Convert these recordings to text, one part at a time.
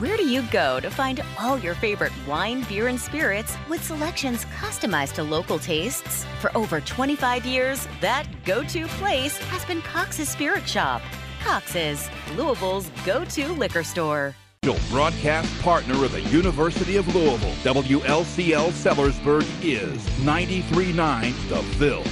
Where do you go to find all your favorite wine, beer, and spirits with selections customized to local tastes? For over 25 years, that go to place has been Cox's Spirit Shop. Cox's, Louisville's go to liquor store. Broadcast partner of the University of Louisville, WLCL Sellersburg is 93.9 The Ville.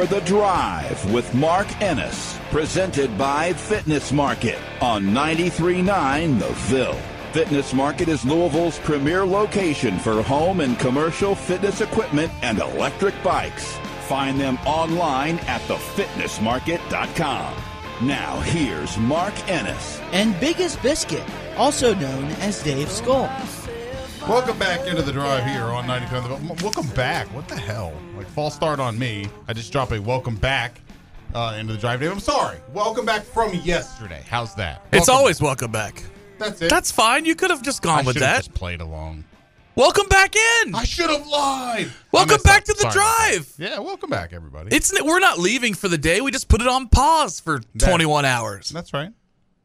For The Drive with Mark Ennis, presented by Fitness Market on 93.9 The Ville. Fitness Market is Louisville's premier location for home and commercial fitness equipment and electric bikes. Find them online at thefitnessmarket.com. Now, here's Mark Ennis. and Biggest Biscuit, also known as Dave Skull. Welcome back into the drive here on 90. Welcome back. What the hell? Like false start on me. I just drop a welcome back uh, into the drive. I'm sorry. Welcome back from yesterday. How's that? It's Welcome- always welcome back. that's it. That's fine. You could have just I gone with that. Just played along. Welcome back in. I should have lied. Welcome back up. to the Sorry drive. Yeah, welcome back, everybody. It's we're not leaving for the day. We just put it on pause for That- 21 hours. That's right.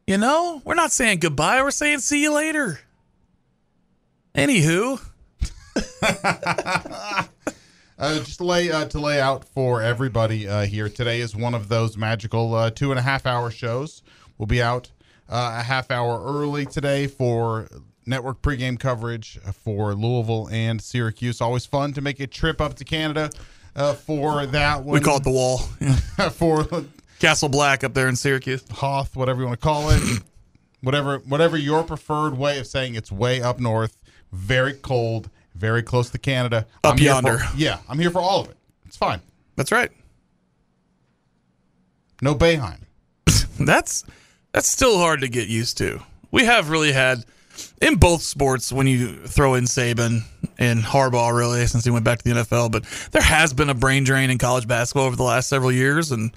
You know, we're not saying goodbye. We're saying see you later. Anywho, Uh, just to lay uh, to lay out for everybody uh, here today is one of those magical uh, two and a half hour shows. We'll be out uh, a half hour early today for network pregame coverage for Louisville and Syracuse. Always fun to make a trip up to Canada uh, for that one. we call it the wall. for Castle Black up there in Syracuse. Hoth, whatever you want to call it, whatever whatever your preferred way of saying it's way up north, very cold, very close to Canada. Up I'm here for- yonder. yeah, I'm here for all of it. It's fine. That's right. No Boeheim. That's that's still hard to get used to. We have really had in both sports when you throw in Saban and Harbaugh really since he went back to the NFL, but there has been a brain drain in college basketball over the last several years and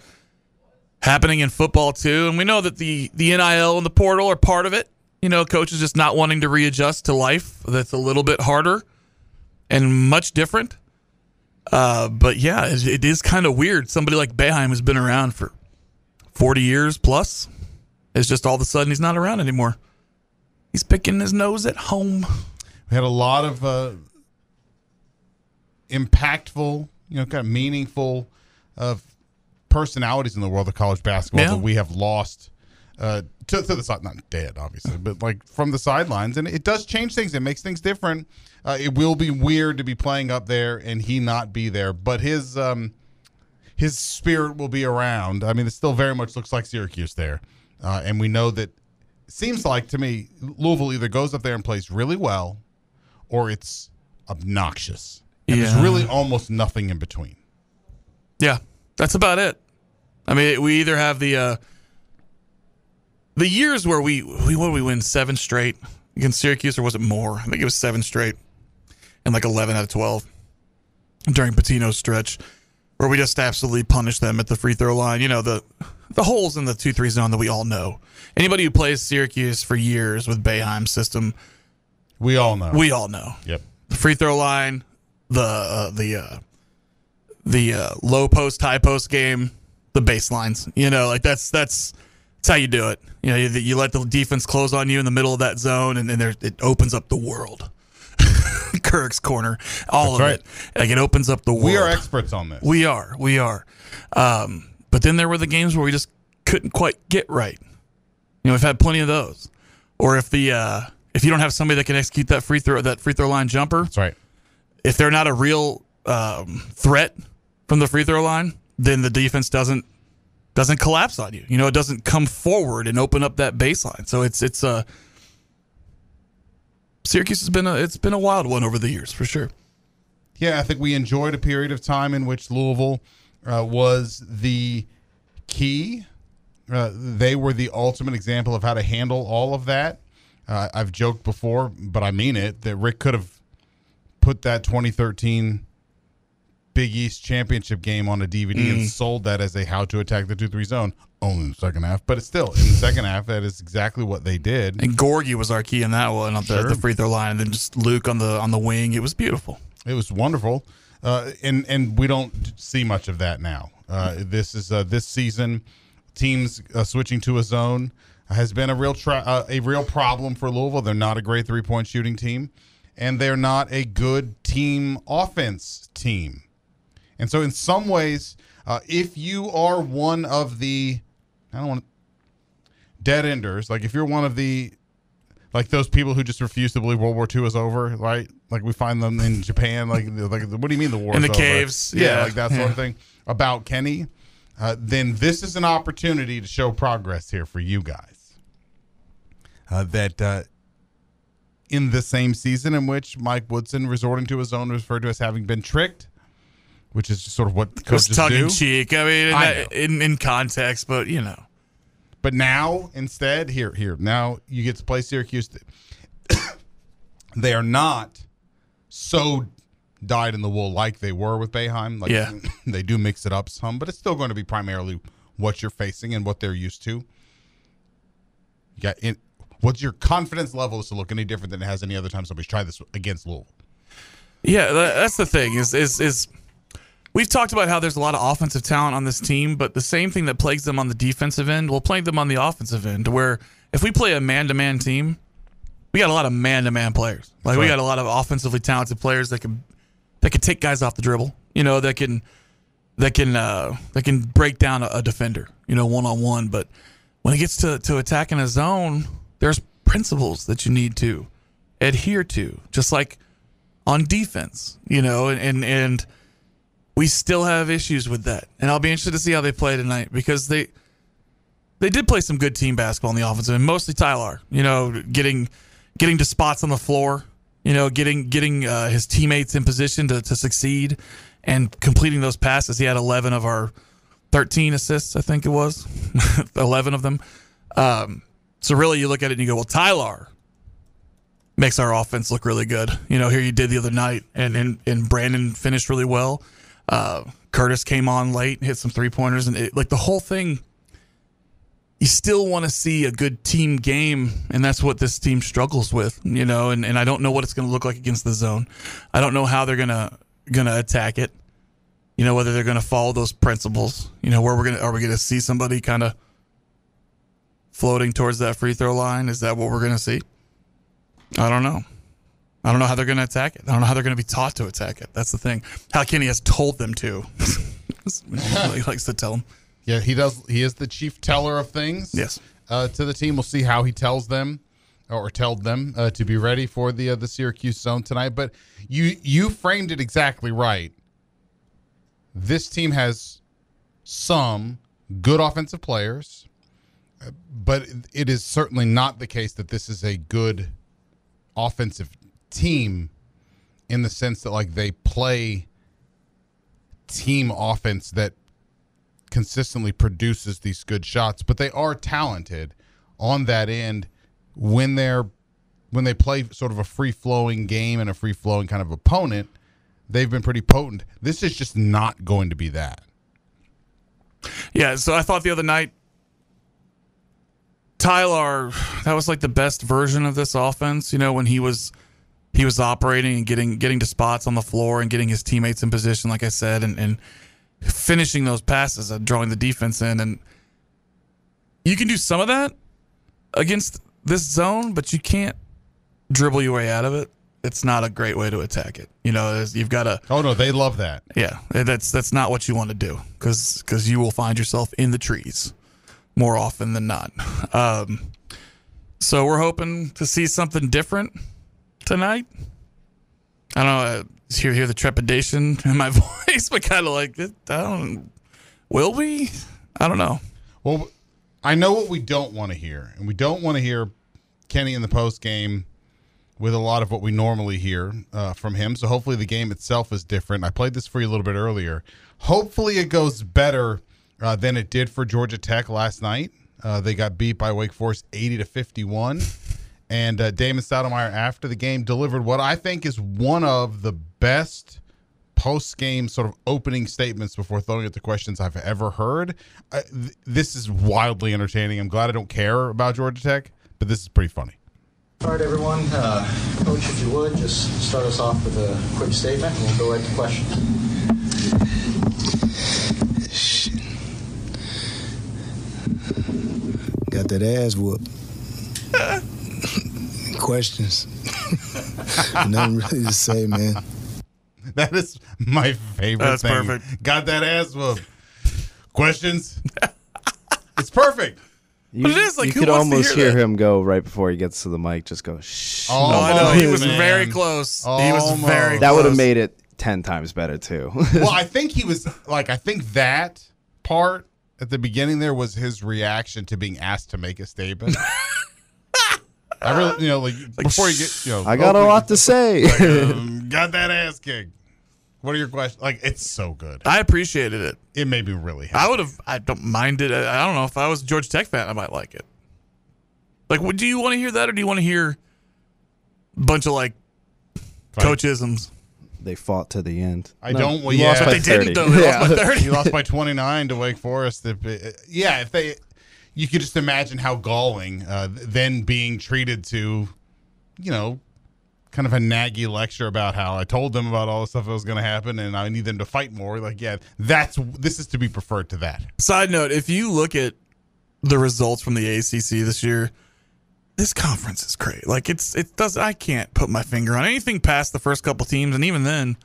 happening in football too. And we know that the the NIL and the portal are part of it. You know, coaches just not wanting to readjust to life that's a little bit harder and much different. Uh, but yeah, it, it is kind of weird. Somebody like Boeheim has been around for 40 years plus. It's just all of a sudden he's not around anymore. He's picking his nose at home. We had a lot of uh, impactful, you know, kind of meaningful uh, personalities in the world of college basketball Yeah. that we have lost uh, to, to the side, not dead, obviously, but like from the sidelines. And it does change things. It makes things different. Uh, it will be weird to be playing up there and he not be there, but his um, his spirit will be around. I mean, it still very much looks like Syracuse there, uh, and we know that. It seems like to me, Louisville either goes up there and plays really well, or it's obnoxious. And there's really almost nothing in between. Yeah, that's about it. I mean, we either have the uh, the years where we we what did we win seven straight against Syracuse, or was it more? I think it was seven straight, and like eleven out of twelve during Pitino's stretch, where we just absolutely punished them at the free throw line. You know the the holes in the two three zone that we all know. Anybody who plays Syracuse for years with Boeheim's system, We all know. we all know yep. the free throw line, the uh, the uh, the uh, low post, high post game, the baselines. You know, like that's that's that's how you do it. You know, you, you let the defense close on you in the middle of that zone, and then there it opens up the world. Kirk's corner, all That's of right. it, like it opens up the world. We are experts on this. We are. We are. Um, but then there were the games where we just couldn't quite get right. You know, we've had plenty of those. Or if the uh, if you don't have somebody that can execute that free throw that free throw line jumper, That's right. if they're not a real um, threat from the free throw line, then the defense doesn't doesn't collapse on you. You know, it doesn't come forward and open up that baseline. So it's it's uh Syracuse has been a it's been a wild one over the years for sure. yeah, I think we enjoyed a period of time in which Louisville uh, was the key. Uh, they were the ultimate example of how to handle all of that. Uh, I've joked before, but I mean it, that Rick could have put that 2013 Big East championship game on a DVD and sold that as a how to attack the 2 3 zone only in the second half. But it's still in the second half, that is exactly what they did. And Gorgui was our key in that one on the, Sure. the free throw line, and then just Luke on the on the wing. It was beautiful. It was wonderful, uh, and and we don't see much of that now. Uh, this is uh, this season, teams uh, switching to a zone has been a real tra- uh, a real problem for Louisville. They're not a great three point shooting team, and they're not a good team offense team. And so, in some ways, uh, if you are one of the, I don't want dead enders, like if you're one of the like those people who just refuse to believe World War II is over, right? Like we find them in Japan, like like what do you mean the war In the over? caves, Yeah, yeah. like that sort of thing about Kenny. Uh, then this is an opportunity to show progress here for you guys. Uh, that uh, in the same season in which Mike Woodson resorting to his own referred to as having been tricked, which is just sort of what coaches tongue do. in cheek. I mean, in, I that- in in context, but you know, But now, instead, here, here, now you get to play Syracuse. they are not so dyed in the wool like they were with Boeheim. Like Yeah. they do mix it up some, but it's still going to be primarily what you're facing and what they're used to. You got in, what's your confidence level is to look any different than it has any other time somebody's tried this against Louisville. yeah, that's the thing. Is is is we've talked about how there's a lot of offensive talent on this team, but the same thing that plagues them on the defensive end will plague them on the offensive end. Where if we play a man-to-man team, we got a lot of man-to-man players. Like we got a lot of offensively talented players that can that can take guys off the dribble. You know, that can that can uh, that can break down a, a defender. You know, one on one. But when it gets to to attacking a zone, there's principles that you need to adhere to, just like on defense. You know, and, and we still have issues with that. And I'll be interested to see how they play tonight because they they did play some good team basketball on the offensive and mostly Ty-Laur. You know, getting getting to spots on the floor. You know, getting getting uh, his teammates in position to, to succeed and completing those passes. He had 11 of our 13 assists, I think it was, 11 of them. Um, so really, you look at it and you go, well, Ty-Laur makes our offense look really good. You know, here you did the other night, and and, and Brandon finished really well. Uh, Curtis came on late, hit some three pointers, and it, like the whole thing. You still want to see a good team game, and that's what this team struggles with, you know. And, and I don't know what it's going to look like against the zone. I don't know how they're gonna gonna attack it. You know whether they're going to follow those principles. You know where we're gonna are we going to see somebody kind of floating towards that free throw line? Is that what we're going to see? I don't know. I don't know how they're going to attack it. I don't know how they're going to be taught to attack it. That's the thing. How Kenny has told them to. he likes to tell them. Yeah, he does. He is the chief teller of things. Yes. uh, to the team. We'll see how he tells them or told them uh, to be ready for the uh, the Syracuse zone tonight. But you you framed it exactly right. This team has some good offensive players, uh, but it is certainly not the case that this is a good offensive team in the sense that like they play team offense that consistently produces these good shots, but they are talented on that end when they're when they play sort of a free flowing game and a free flowing kind of opponent. They've been pretty potent. This is just not going to be that. Yeah, so I thought the other night, Ty-Laur, that was like the best version of this offense. You know, when he was he was operating and getting getting to spots on the floor and getting his teammates in position, like I said, and, and finishing those passes and drawing the defense in. And you can do some of that against this zone, but you can't dribble your way out of it. It's not a great way to attack it. You know, you've got to Oh no, they love that. yeah, that's that's not what you want to do because because you will find yourself in the trees more often than not. Um, so we're hoping to see something different tonight. I don't know. uh, Hear hear the trepidation in my voice, but kind of like I don't. Will we? I don't know. Well, I know what we don't want to hear, and we don't want to hear Kenny in the post game with a lot of what we normally hear uh, from him. So hopefully the game itself is different. I played this for you a little bit earlier. Hopefully it goes better uh, than it did for Georgia Tech last night. Uh, they got beat by Wake Forest 80 to 51. And uh, Damon Stoudamire, after the game, delivered what I think is one of the best post game sort of opening statements before throwing it to questions I've ever heard. Uh, th- this is wildly entertaining. I'm glad I don't care about Georgia Tech, but this is pretty funny. All right, everyone. Uh, Coach, if you would, just start us off with a quick statement, and we'll go right to questions. Shit. Got that ass whooped. Questions. Nothing really to say, man. That is my favorite That's thing. perfect. Got that ass whooped. Questions? it's perfect. You, But it is, like, you could almost hear hear, him go right before he gets to the mic. Just go shh. Oh, no, I know. He was man. very close. He was Almost. very that would have made it ten times better too. well, I think he was like I think that part at the beginning there was his reaction to being asked to make a statement. I really, you know, like, before you get, you know, I got a lot to say. like, um, got that ass kicked. What are your questions? Like, it's so good. I appreciated it. It made me really happy. I would have. I don't mind it. I I don't know if I was a Georgia Tech fan, I might like it. Like, would do you want to hear that, or do you want to hear a bunch of like Fight. coachisms? they fought to the end. I No, don't- well, yeah. lost But by They didn't though. They Yeah. lost by thirty. he lost by 29 to Wake Forest. If it- yeah, if they, you could just imagine how galling uh, then being treated to, you know, kind of a naggy lecture about how I told them about all the stuff that was going to happen and I need them to fight more. Like, yeah, that's this is to be preferred to that. Side note: If you look at the results from the ACC this year, this conference is great. Like it's it does. I can't put my finger on anything past the first couple teams, and even then,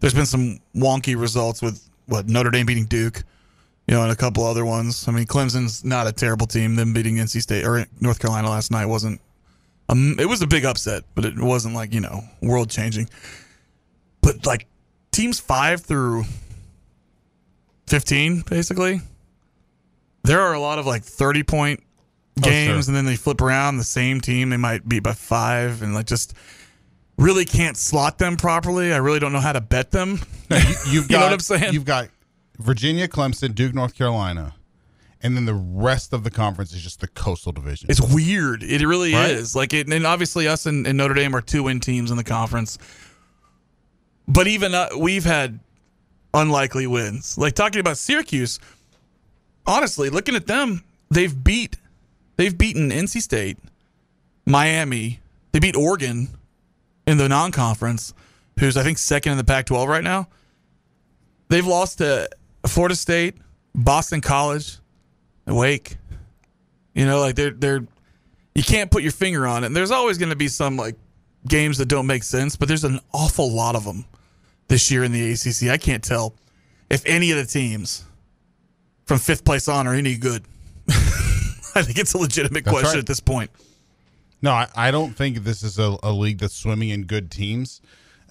there's been some wonky results with what Notre Dame beating Duke, you know, and a couple other ones. I mean, Clemson's not a terrible team. Them beating NC State or North Carolina last night wasn't. Um, it was a big upset, but it wasn't like you know world changing. But like teams five through fifteen, basically, there are a lot of like 30 point Oh, games sure. and then they flip around the same team they might beat by five and like just really can't slot them properly i really don't know how to bet them No, you, you've You got, know what I'm saying? You've got Virginia, Clemson, Duke, North Carolina, and then the rest of the conference is just the coastal division. it's weird. It really Right. is. Like it, and obviously us and, and notre dame are two win teams in the conference. But even uh, we've had unlikely wins. Like talking about syracuse honestly looking at them they've beat they've beaten nc state miami they beat oregon in the non-conference who's i think second in the pac 12 right now. They've lost to florida state boston college wake. You know like they're they're you can't put your finger on it. And there's always going to be some like games that don't make sense but there's an awful lot of them this year in the acc i can't tell if any of the teams from fifth place on are any good. I think it's a legitimate That's question right. at this point. No, I, I don't think this is a, a league that's swimming in good teams.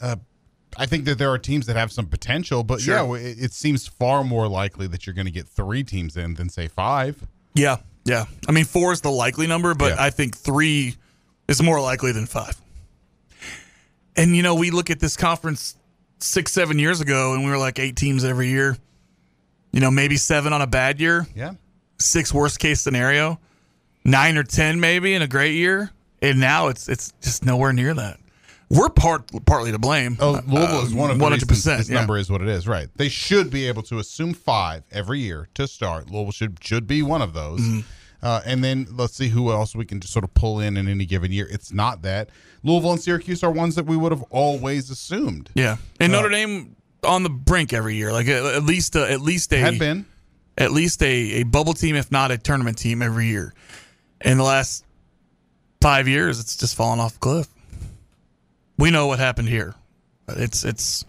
Uh, I think that there are teams that have some potential, but Sure. yeah, it, it seems far more likely that you're going to get three teams in than say five. Yeah, yeah. I mean, four is the likely number, but Yeah. I think three is more likely than five. And, you know, we look at this conference six, seven years ago, and we were like eight teams every year. You know, maybe seven on a bad year, Yeah, six worst case scenario, nine or ten maybe in a great year. And now it's it's just nowhere near that. We're part partly to blame. Oh, Louisville is one of Uh, one hundred percent. this number is what it is. Right? They should be able to assume five every year to start. Louisville should should be one of those. Mm-hmm. Uh, and then let's see who else we can just sort of pull in in any given year. It's not that Louisville and Syracuse are ones that we would have always assumed Yeah, and Uh, Notre Dame on the brink every year, like at, at least a, at least a had been. at least a, a bubble team, if not a tournament team, every year. In the last five years, it's just fallen off a cliff. We know what happened here. It's it's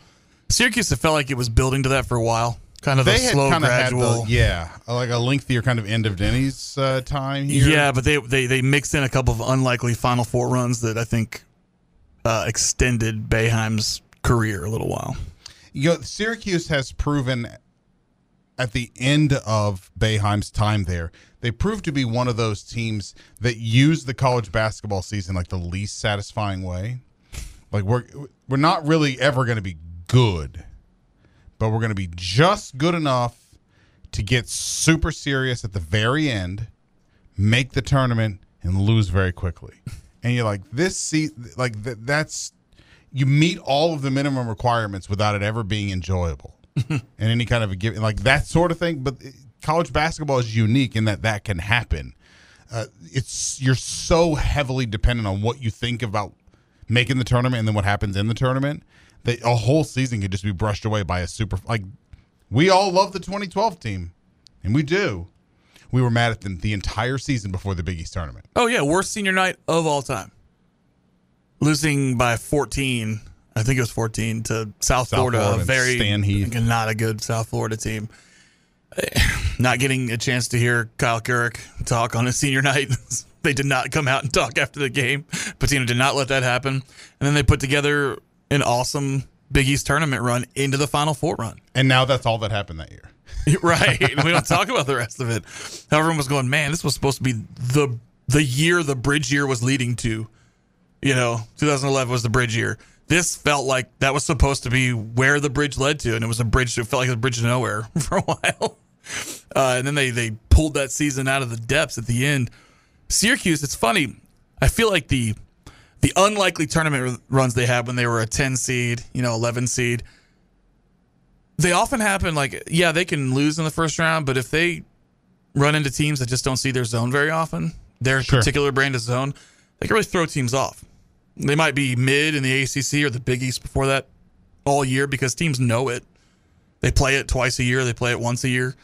Syracuse. It felt like it was building to that for a while. Kind of They a slow, kind of had gradual. the yeah, like a lengthier kind of end of Denny's uh, time here. Yeah, but they, they they mixed in a couple of unlikely Final Four runs that I think uh, extended Boeheim's career a little while. you know, Syracuse has proven at the end of Boeheim's time there, they proved to be one of those teams that use the college basketball season like the least satisfying way. Like we're we're not really ever going to be good, but we're going to be just good enough to get super serious at the very end, make the tournament, and lose very quickly. And you're like, this see, like th- that's you meet all of the minimum requirements without it ever being enjoyable, and any kind of a give, like that sort of thing. But college basketball is unique in that that can happen. Uh, it's you're so heavily dependent on what you think about making the tournament and then what happens in the tournament that a whole season could just be brushed away by a super like we all love the 2012 team and we do we were mad at them the entire season before the big east tournament Oh yeah, worst senior night of all time. Losing by 14, I think it was 14 to South, South Florida, Florida a very Stan Heath. not a good South Florida team. Not getting a chance to hear Kyle Kuric talk on his senior night. They did not come out and talk after the game. Pitino did not let that happen. And then they put together an awesome Big East tournament run into the Final Four run. and now that's all that happened that year right. we don't talk about the rest of it. Everyone was going, man, this was supposed to be the the year the bridge year was leading to. You know, 2011 was the bridge year. This felt like that was supposed to be where the bridge led to, and it was a bridge. It felt like a bridge to nowhere for a while. Uh, and then they they pulled that season out of the depths at the end. Syracuse, it's funny. I feel like the the unlikely tournament runs they had when they were a 10 seed, you know, 11 seed they often happen like yeah they can lose in the first round but if they run into teams that just don't see their zone very often their Sure. particular brand of zone they can really throw teams off they might be mid in the acc or the big east before that all year because teams know it they play it twice a year they play it once a year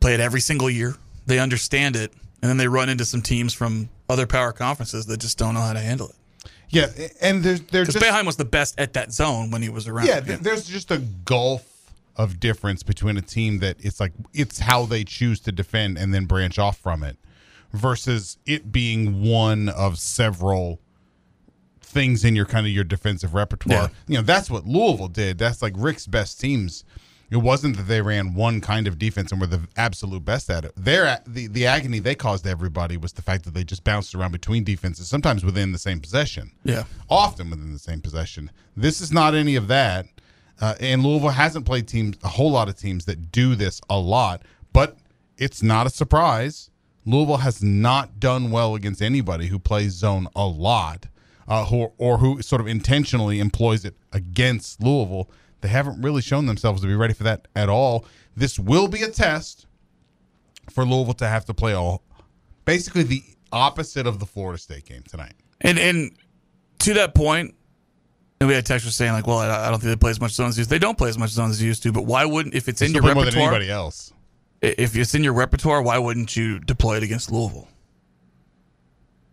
play it every single year they understand it and then they run into some teams from other power conferences that just don't know how to handle it yeah and there's there's because just Boeheim was the best at that zone when he was around yeah, th- there's just a gulf of difference between a team that it's like it's how they choose to defend and then branch off from it versus it being one of several things in your kind of your defensive repertoire. Yeah. You know, that's what Louisville did. That's like Rick's best teams. It wasn't that they ran one kind of defense and were the absolute best at it. Their the the agony they caused everybody was the fact that they just bounced around between defenses, sometimes within the same possession yeah often within the same possession. This is not any of that. Uh, and Louisville hasn't played teams, a whole lot of teams that do this a lot, but it's not a surprise. Louisville has not done well against anybody who plays zone a lot, uh, who, or who sort of intentionally employs it against Louisville. They haven't really shown themselves to be ready for that at all. This will be a test for Louisville to have to play all basically the opposite of the Florida State game tonight. And and to that point, and we had texters saying like, "Well, I, I don't think they play as much zone as used. They don't play as much zone as they used to. But why wouldn't if it's They in your play more than repertoire? anybody else. If it's in your repertoire, why wouldn't you deploy it against Louisville?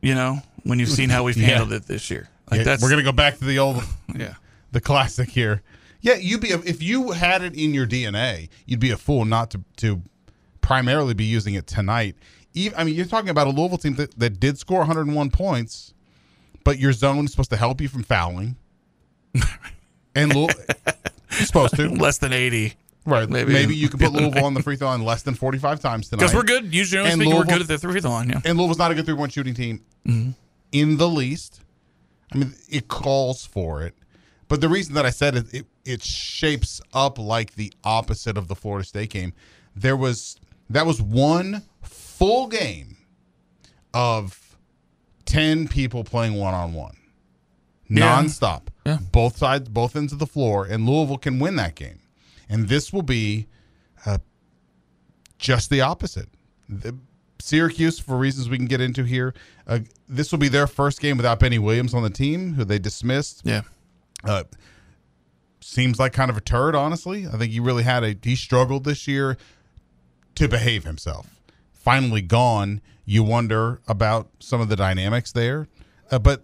You know, when you've seen how we've Yeah. handled it this year, like Yeah, that's we're gonna go back to the old, yeah. the classic here. Yeah, you'd be a, if you had it in your DNA, you'd be a fool not to to primarily be using it tonight. Even, I mean, you're talking about a Louisville team that, that did score 101 points, but your zone is supposed to help you from fouling, and Louisville, you're supposed to less than eighty. right. maybe. Maybe, you can put Louisville on the free throw line less than 45 times tonight Because we're good. Usually, And speaking, we're good at the three throw line. Yeah. and Louisville's not a good three point shooting team mm-hmm. in the least. I mean, it calls for it, but the reason that I said it, it, it shapes up like the opposite of the Florida State game. There was that was one full game of ten people playing one on one, nonstop, Yeah. both sides, both ends of the floor, and Louisville can win that game. And this will be uh, just the opposite. The, Syracuse, for reasons we can get into here, uh, this will be their first game without Benny Williams on the team, who they dismissed. Yeah. Uh, seems like kind of a turd, honestly. I think he really had a he struggled this year to behave himself. Finally gone, you wonder about some of the dynamics there, uh, but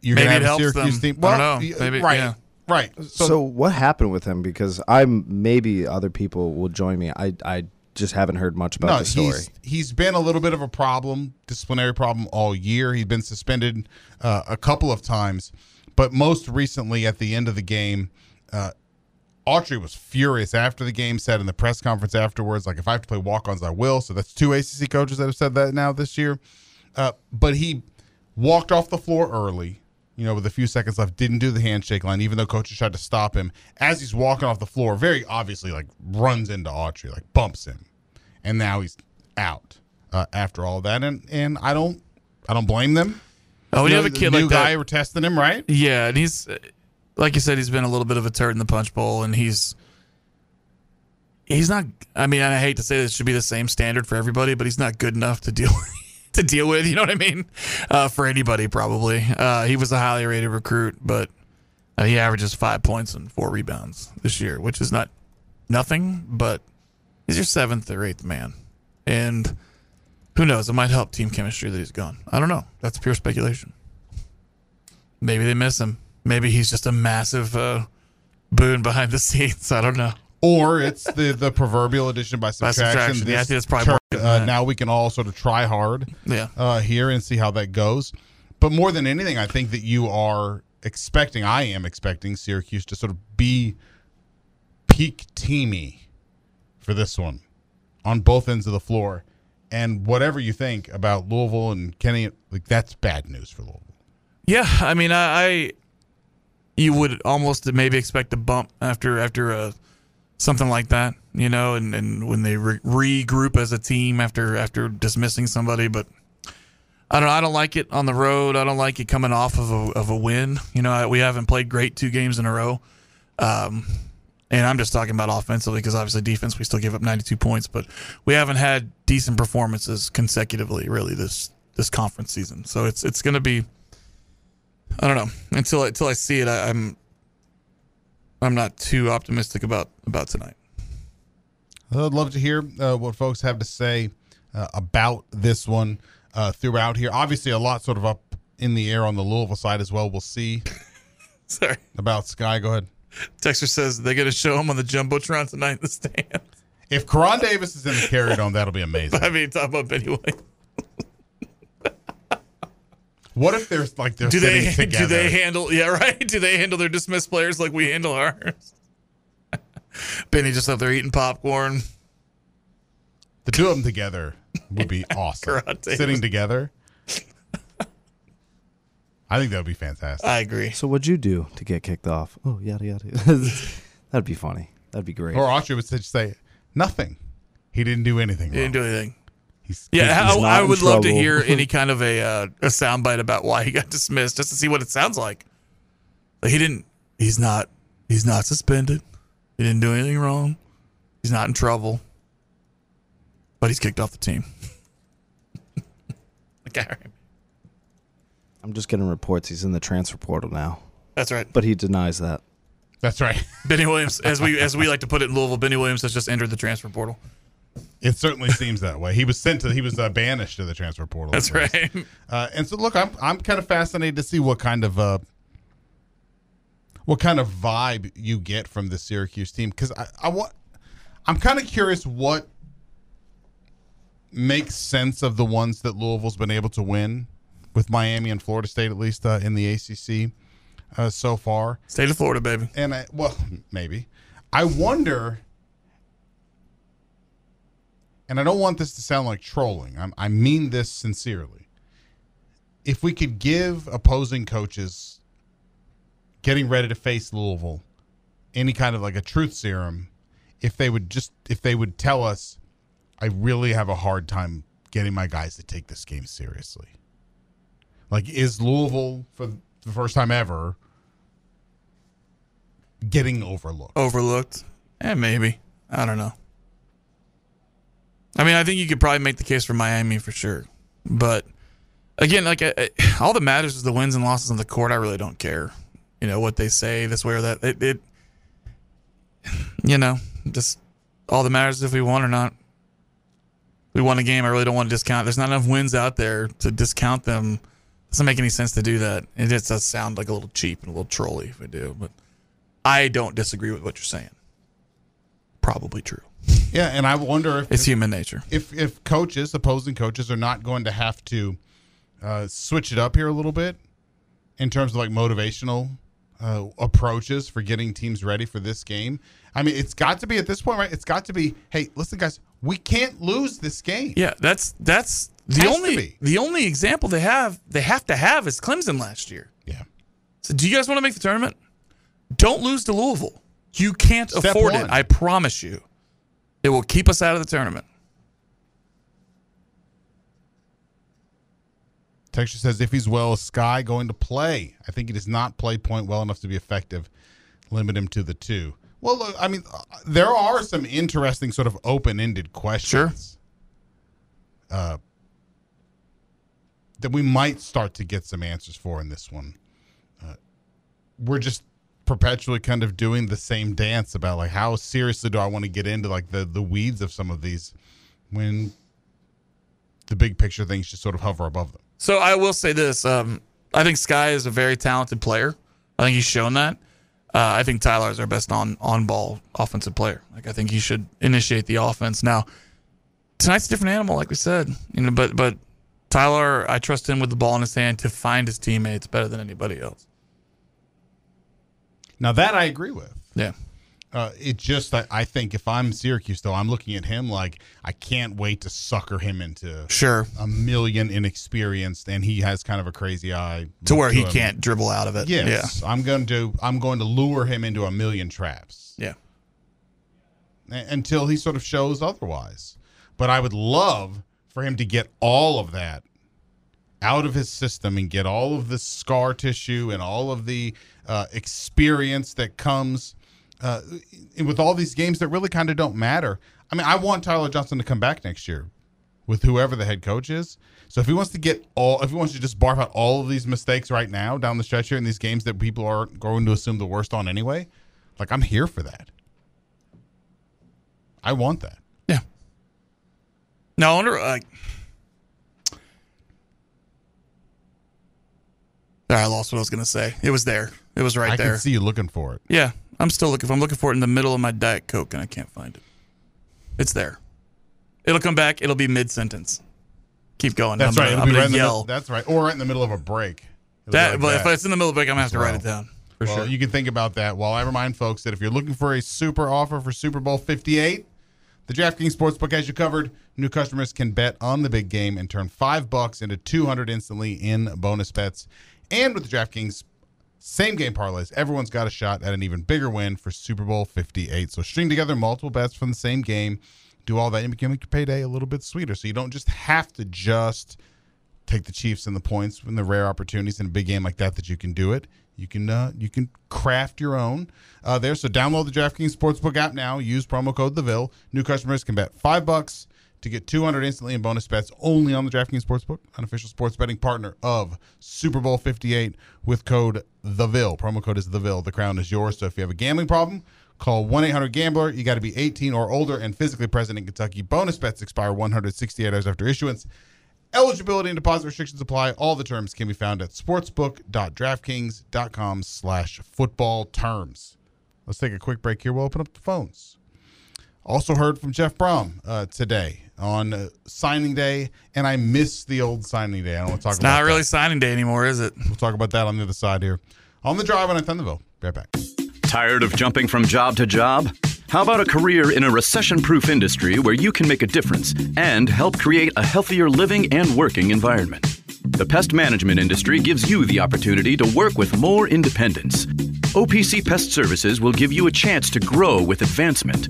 you're Maybe gonna it have a helps Syracuse them. team. I don't Well, know. Maybe, right, yeah. right. So, what happened with him? Because I'm maybe other people will join me. I I just haven't heard much about the story. He's, he's been a little bit of a problem, disciplinary problem all year. He's been suspended uh, a couple of times, but most recently at the end of the game, uh, Autry was furious after the game, said in the press conference afterwards, like, if I have to play walk ons, I will. So that's two ACC coaches that have said that now this year. Uh, but he walked off the floor early, you know, with a few seconds left, didn't do the handshake line, even though coaches tried to stop him. As he's walking off the floor, very obviously, like, runs into Autry, like, bumps him. And now he's out uh, after all that. And, and I don't, I don't blame them. Oh, when you know, have a kid new like guy that, were testing him, right? Yeah, and he's like you said, he's been a little bit of a turd in the punch bowl, and he's he's not. I mean, I hate to say this should be the same standard for everybody, but he's not good enough to deal to deal with. You know what I mean? Uh, for anybody, probably. Uh, he was a highly rated recruit, but uh, he averages five points and four rebounds this year, which is not nothing, but he's your seventh or eighth man, and who knows? It might help team chemistry that he's gone. I don't know. That's pure speculation. Maybe they miss him. Maybe he's just a massive uh, boon behind the scenes. I don't know. Or it's the the proverbial addition by By subtraction. subtraction. Yeah, I think that's probably turn- more than uh, that. now we can all sort of try hard Yeah. uh, here and see how that goes. But more than anything, I think that you are expecting, I am expecting Syracuse to sort of be peak teamy for this one on both ends of the floor. And whatever you think about Louisville and Kenny, like that's bad news for Louisville. Yeah, I mean, I, I you would almost maybe expect a bump after after uh, something like that, you know, and, and when they re- regroup as a team after after dismissing somebody, but I don't. I don't like it on the road. I don't like it coming off of a of a win. You know, we haven't played great two games in a row. Um, and I'm just talking about offensively because obviously defense we still give up 92 points, but we haven't had decent performances consecutively really this this conference season. So it's it's going to be I don't know until until I see it. I, I'm I'm not too optimistic about about tonight. I'd love to hear uh, what folks have to say uh, about this one uh, throughout here. Obviously, a lot sort of up in the air on the Louisville side as well. We'll see Sorry, about Skyy. Go ahead. Texter says they're going to show him on the jumbotron tonight in the stand. If Karan Davis is in the Carrier Dome, that'll be amazing. I mean, about Benny Williams. What if there's like they're Do sitting they together? do they handle yeah right? Do they handle their dismissed players like we handle ours? Benny just up there eating popcorn. the two of them together would be awesome. Karan Davis. Sitting together. I think that would be fantastic. I agree. So what'd you do to get kicked off? Oh, yada yada. That'd be funny. That'd be great. or Autry would just say nothing. He didn't do anything. He didn't do anything. He's, Yeah, he's- not I, I in would love to hear any kind of a uh, a soundbite about why he got dismissed, just to see what it sounds like. Like he didn't. He's not. He's not suspended. He didn't do anything wrong. He's not in trouble. But he's kicked off the team. okay. I'm just getting reports he's in the transfer portal now, that's right. but he denies that. That's right. Benny Williams, as we as we like to put it in Louisville, Benny Williams has just entered the transfer portal. It certainly seems that way. He was sent to. He was uh, banished to the transfer portal. That's right. Uh, and so, look, I'm I'm kind of fascinated to see what kind of uh, what kind of vibe you get from the Syracuse team because I, I want I'm kind of curious what makes sense of the ones that Louisville's been able to win with Miami and Florida State at least uh, in the ACC uh, so far. State of Florida, baby. And I, well, maybe. I wonder, and I don't want this to sound like trolling. I'm, I mean this sincerely. If we could give opposing coaches getting ready to face Louisville any kind of like a truth serum, if they would just, if they would tell us, I really have a hard time getting my guys to take this game seriously. Like, is Louisville for the first time ever getting overlooked? Overlooked. Eh, maybe. I don't know. I mean, I think you could probably make the case for Miami for sure. But again, like I, all that matters is the wins and losses on the court. I really don't care, you know, what they say this way or that. It, it you know, just all that matters is if we won or not. We won a game. I really don't want to discount. There's not enough wins out there to discount them. Doesn't make any sense to do that. It just does sound like a little cheap and a little trolly if we do. But I don't disagree with what you're saying. Probably true. Yeah, and I wonder if It's human nature. if if coaches, opposing coaches, are not going to have to uh, switch it up here a little bit in terms of like motivational uh, approaches for getting teams ready for this game. I mean, it's got to be at this point, right? It's got to be, hey, listen, guys, we can't lose this game. Yeah, that's that's the Has only the only example they have they have to have is Clemson last year. Yeah. So do you guys want to make the tournament? Don't lose to Louisville. You can't Step afford one. it. I promise you. It will keep us out of the tournament. Texture says if he's well, is Skyy going to play? I think he does not play point well enough to be effective. Limit him to the two. Well, look, I mean, uh, there are some interesting sort of open-ended questions. Uh, that we might start to get some answers for in this one. Uh, we're just perpetually kind of doing the same dance about like how seriously do I want to get into like the the weeds of some of these when the big picture things just sort of hover above them. So I will say this: um, I think Skyy is a very talented player. I think he's shown that. Uh, I think Ty-Laur is our best on on ball offensive player. Like I think he should initiate the offense. Now tonight's a different animal, like we said. You know, but but Ty-Laur, I trust him with the ball in his hand to find his teammates better than anybody else. Now that I agree with. Yeah. Uh, it just I, I think if I'm Syracuse though, I'm looking at him like I can't wait to sucker him into Sure. a million inexperienced, and he has kind of a crazy eye To where he him. can't dribble out of it. Yes, I'm going to I'm going to lure him into a million traps Yeah. a- until he sort of shows otherwise. But I would love for him to get all of that out of his system and get all of the scar tissue and all of the uh, experience that comes uh, with all these games that really kind of don't matter. I mean, I want Ty-Laur Johnson to come back next year with whoever the head coach is. So if he wants to get all, if he wants to just barf out all of these mistakes right now down the stretch here in these games that people are going to assume the worst on anyway, like I'm here for that. I want that. Yeah. Now I wonder like I lost what I was gonna say. It was there. It was right I there. I can see you looking for it. Yeah. I'm still looking I'm looking for it in the middle of my Diet Coke and I can't find it. It's there. It'll come back, it'll be mid sentence. Keep going. That's I'm right. Gonna, I'm gonna right in the yell. middle. That's right. Or right in the middle of a break. It'll that, like but that. if it's in the middle of a break, I'm gonna have to write it down. For well, sure. you can think about that. While I remind folks that if you're looking for a super offer for Super Bowl 58, the DraftKings Sportsbook has you covered. New customers can bet on the big game and turn five bucks into 200 instantly in bonus bets. And with the DraftKings same game parlays, everyone's got a shot at an even bigger win for Super Bowl 58. So string together multiple bets from the same game, do all that, and make your payday a little bit sweeter. So you don't just have to just take the Chiefs and the points in the rare opportunities in a big game like that that you can do it. You can uh, you can craft your own uh, there. So download the DraftKings Sportsbook app now. Use promo code TheVille. New customers can bet five bucks to get 200 instantly in bonus bets only on the DraftKings Sportsbook, an official sports betting partner of Super Bowl 58 with code TheVille. Promo code is TheVille. The crown is yours. So if you have a gambling problem, call 1-800-GAMBLER. You got to be 18 or older and physically present in Kentucky. Bonus bets expire 168 hours after issuance. Eligibility and deposit restrictions apply. All the terms can be found at sportsbook.draftkings.com slash football terms. Let's take a quick break here. We'll open up the phones. Also heard from Jeff Brohm uh, today on uh, signing day, and I miss the old signing day. I don't want to talk it's about not really that. signing day anymore, is it? We'll talk about that on the other side here. On the drive on at Thunderville. Be right back. Tired of jumping from job to job? How about a career in a recession proof industry where you can make a difference and help create a healthier living and working environment? The pest management industry gives you the opportunity to work with more independence. OPC Pest Services will give you a chance to grow with advancement.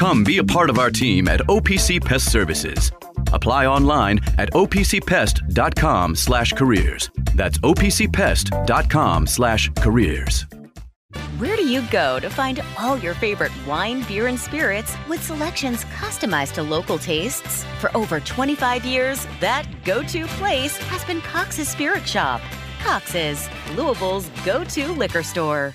Come be a part of our team at OPC Pest Services. Apply online at opcpest.com/careers. That's opcpest.com/careers. Where do you go to find all your favorite wine, beer, and spirits with selections customized to local tastes? For over 25 years, that go to place has been Cox's Spirit Shop. Cox's, Louisville's go to liquor store.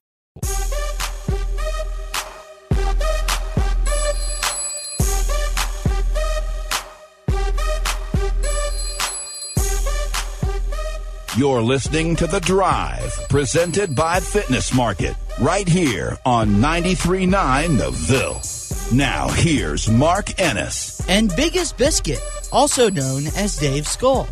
You're listening to The Drive, presented by Fitness Market, right here on 93.9 The Ville. Now, here's Mark Ennis. And Biggest Biscuit, also known as Dave Skull.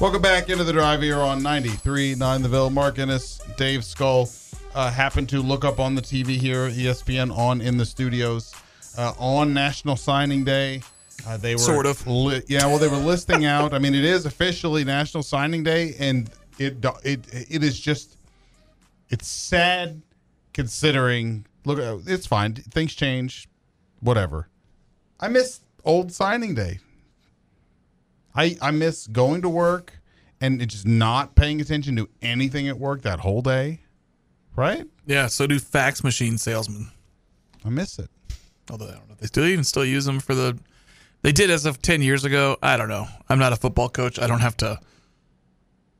Welcome back into the drive here on 93.9 The Ville. Mark Ennis, Dave Skull uh, happened to look up on the TV here, ESPN on in the studios uh, on National Signing Day. Uh, they were Sort of. li- yeah. Well, they were listing out. I mean, it is officially National Signing Day, and it it it is just it's sad considering. Look, uh, it's fine. Things change, whatever. I miss old signing day. I I miss going to work and it just not paying attention to anything at work that whole day. Right? Yeah, so do fax machine salesmen. I miss it. Although I don't know they still even still use them for the. They did as of ten years ago. I don't know. I'm not a football coach. I don't have to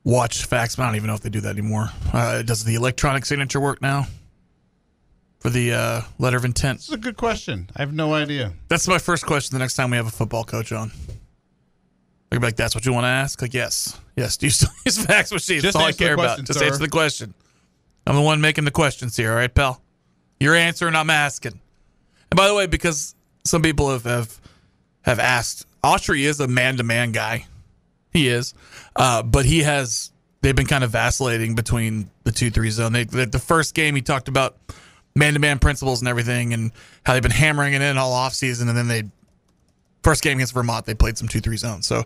watch fax. I don't even know if they do that anymore. Uh, does the electronic signature work now for the uh, letter of intent? This is a good question. I have no idea. That's my first question. The next time we have a football coach on, I'll be like, "That's what you want to ask?" Like, yes, yes. Do you still use fax machines? Just That's all I care question, about. Just sir. answer the question. I'm the one making the questions here. All right, pal. You're answering. I'm asking. And by the way, because some people have have, have asked, Autry is a man to man guy. He is, uh, but he has. They've been kind of vacillating between the two three zone. They, the, first game he talked about man to man principles and everything, and how they've been hammering it in all offseason, and then they first game against Vermont they played some two three zone. So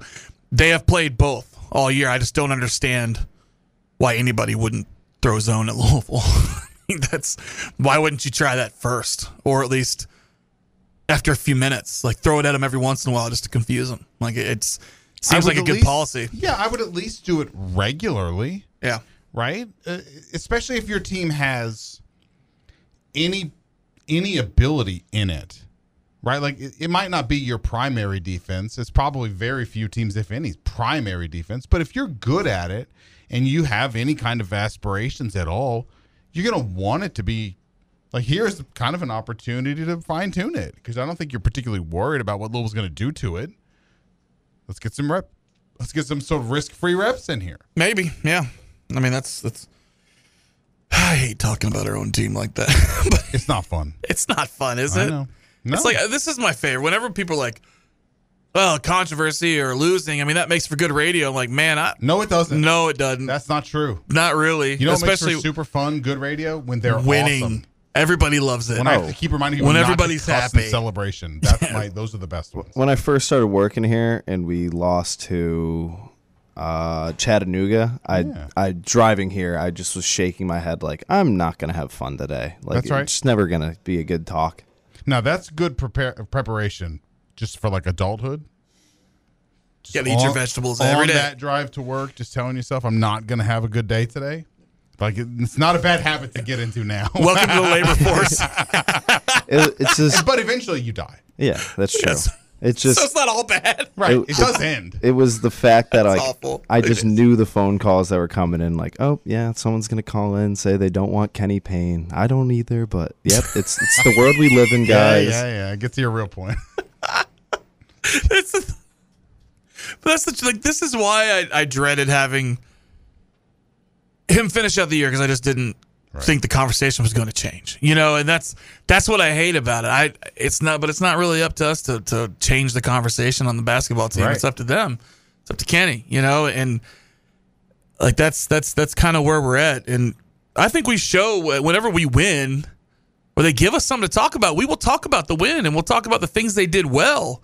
they have played both all year. I just don't understand why anybody wouldn't throw zone at Louisville. That's why wouldn't you try that first, or at least after a few minutes, like throw it at them every once in a while just to confuse them. Like it's seems like a good least- policy. Yeah, I would at least do it regularly. Yeah. Right? Uh, especially if your team has any any ability in it. Right? Like it, it might not be your primary defense. It's probably very few teams if any primary defense, but if you're good at it and you have any kind of aspirations at all, you're going to want it to be like here's kind of an opportunity to fine tune it because I don't think you're particularly worried about what Louisville's going to do to it. Let's get some rep. Let's get some sort of risk-free reps in here. Maybe, yeah. I mean, that's that's. I hate talking about our own team like that, but it's not fun. It's not fun, is I it? know. No. It's like uh, this is my favorite. Whenever people are like, "Well, controversy or losing," I mean that makes for good radio. I'm like, man, I no, it doesn't. No, it doesn't. That's not true. Not really. You know, especially for super fun, good radio when they're winning. awesome. Everybody loves it. When I have to keep reminding people when not to everybody's cuss in happy. celebration. That's my. Those are the best ones. When I first started working here and we lost to uh, Chattanooga, I I driving here, I just was shaking my head like I'm not gonna have fun today. Like That's right. It's never gonna be a good talk. Now that's good prepare preparation, just for like adulthood. Just Gotta eat your vegetables on every day. that drive to work, just telling yourself I'm not gonna have a good day today. Like it's not a bad habit to get into now. Welcome to the labor force. It- it's just but eventually you die. yeah, that's true. Yes. It's just so it's not all bad. Right. It, does end. It was the fact that That's like awful. I just knew the phone calls that were coming in. Like, oh yeah, someone's gonna call in say they don't want Kenny Payne. I don't either, but yep, it's it's the world we live in, guys. Yeah, yeah, yeah. Get to your real point. It's the, but that's the like. This is why I, I dreaded having him finish out the year because I just didn't think the conversation was going to change. You know, and that's that's what I hate about it. I it's not, but it's not really up to us to to change the conversation on the basketball team. Right. It's up to them. It's up to Kenny. You know, and like that's that's that's kind of where we're at. And I think we show whenever we win. Or they give us something to talk about. We will talk about the win and we'll talk about the things they did well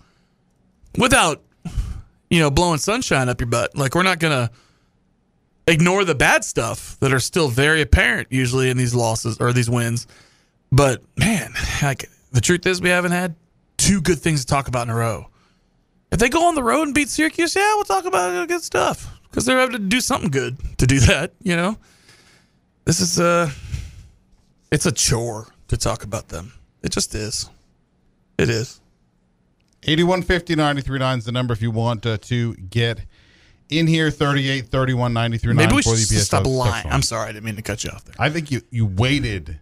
without you know blowing sunshine up your butt like we're not gonna ignore the bad stuff that are still very apparent usually in these losses or these wins but man like the truth is we haven't had two good things to talk about in a row if they go on the road and beat syracuse yeah we'll talk about good stuff because they're having to do something good to do that you know this is a it's a chore to talk about them. It just is. It is. 8150 939 is the number if you want uh, to get in here. 38 31 93 Maybe we for should stop lying. I'm sorry, I didn't mean to cut you off there. I think you, you waited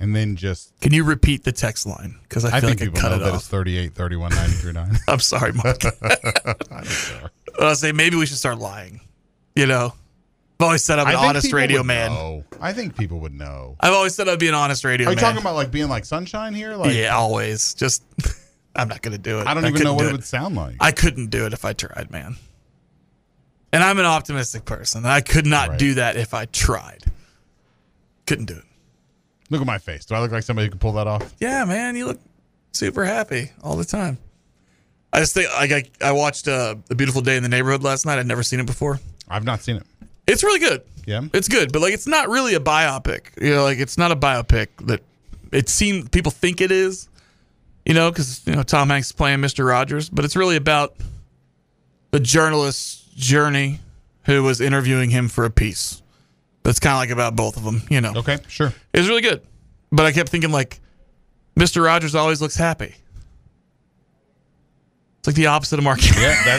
and then just. Can you repeat the text line? Because I I, feel think like I people cut know it that off. it's 38 31 93 I'm sorry, Mike. I don't care. I say maybe we should start lying. You know, I've always said I'm an I think honest people radio would man. know. I think people would know. I've always said I'd be an honest radio Are you man. talking about like being like sunshine here? Like, yeah, always. Just I'm not going to do it. I don't even know what do it would sound like. I couldn't do it if I tried, man. And I'm an optimistic person. I could not Right. do that if I tried. Couldn't do it. Look at my face. Do I look like somebody who can pull that off? Yeah, man, you look super happy all the time. I just think like I, I watched uh, a beautiful day in the neighborhood last night. I'd never seen it before. I've not seen it. It's really good. Yeah. It's good, but like it's not really a biopic. You know, like it's not a biopic that it seems people think it is. You know, because you know Tom Hanks is playing Mr. Rogers, but it's really about the journalist's journey who was interviewing him for a piece. That's kind of like about both of them. You know. Okay, sure. It was really good, but I kept thinking like, Mr. Rogers always looks happy. It's like the opposite of Mark. Yeah,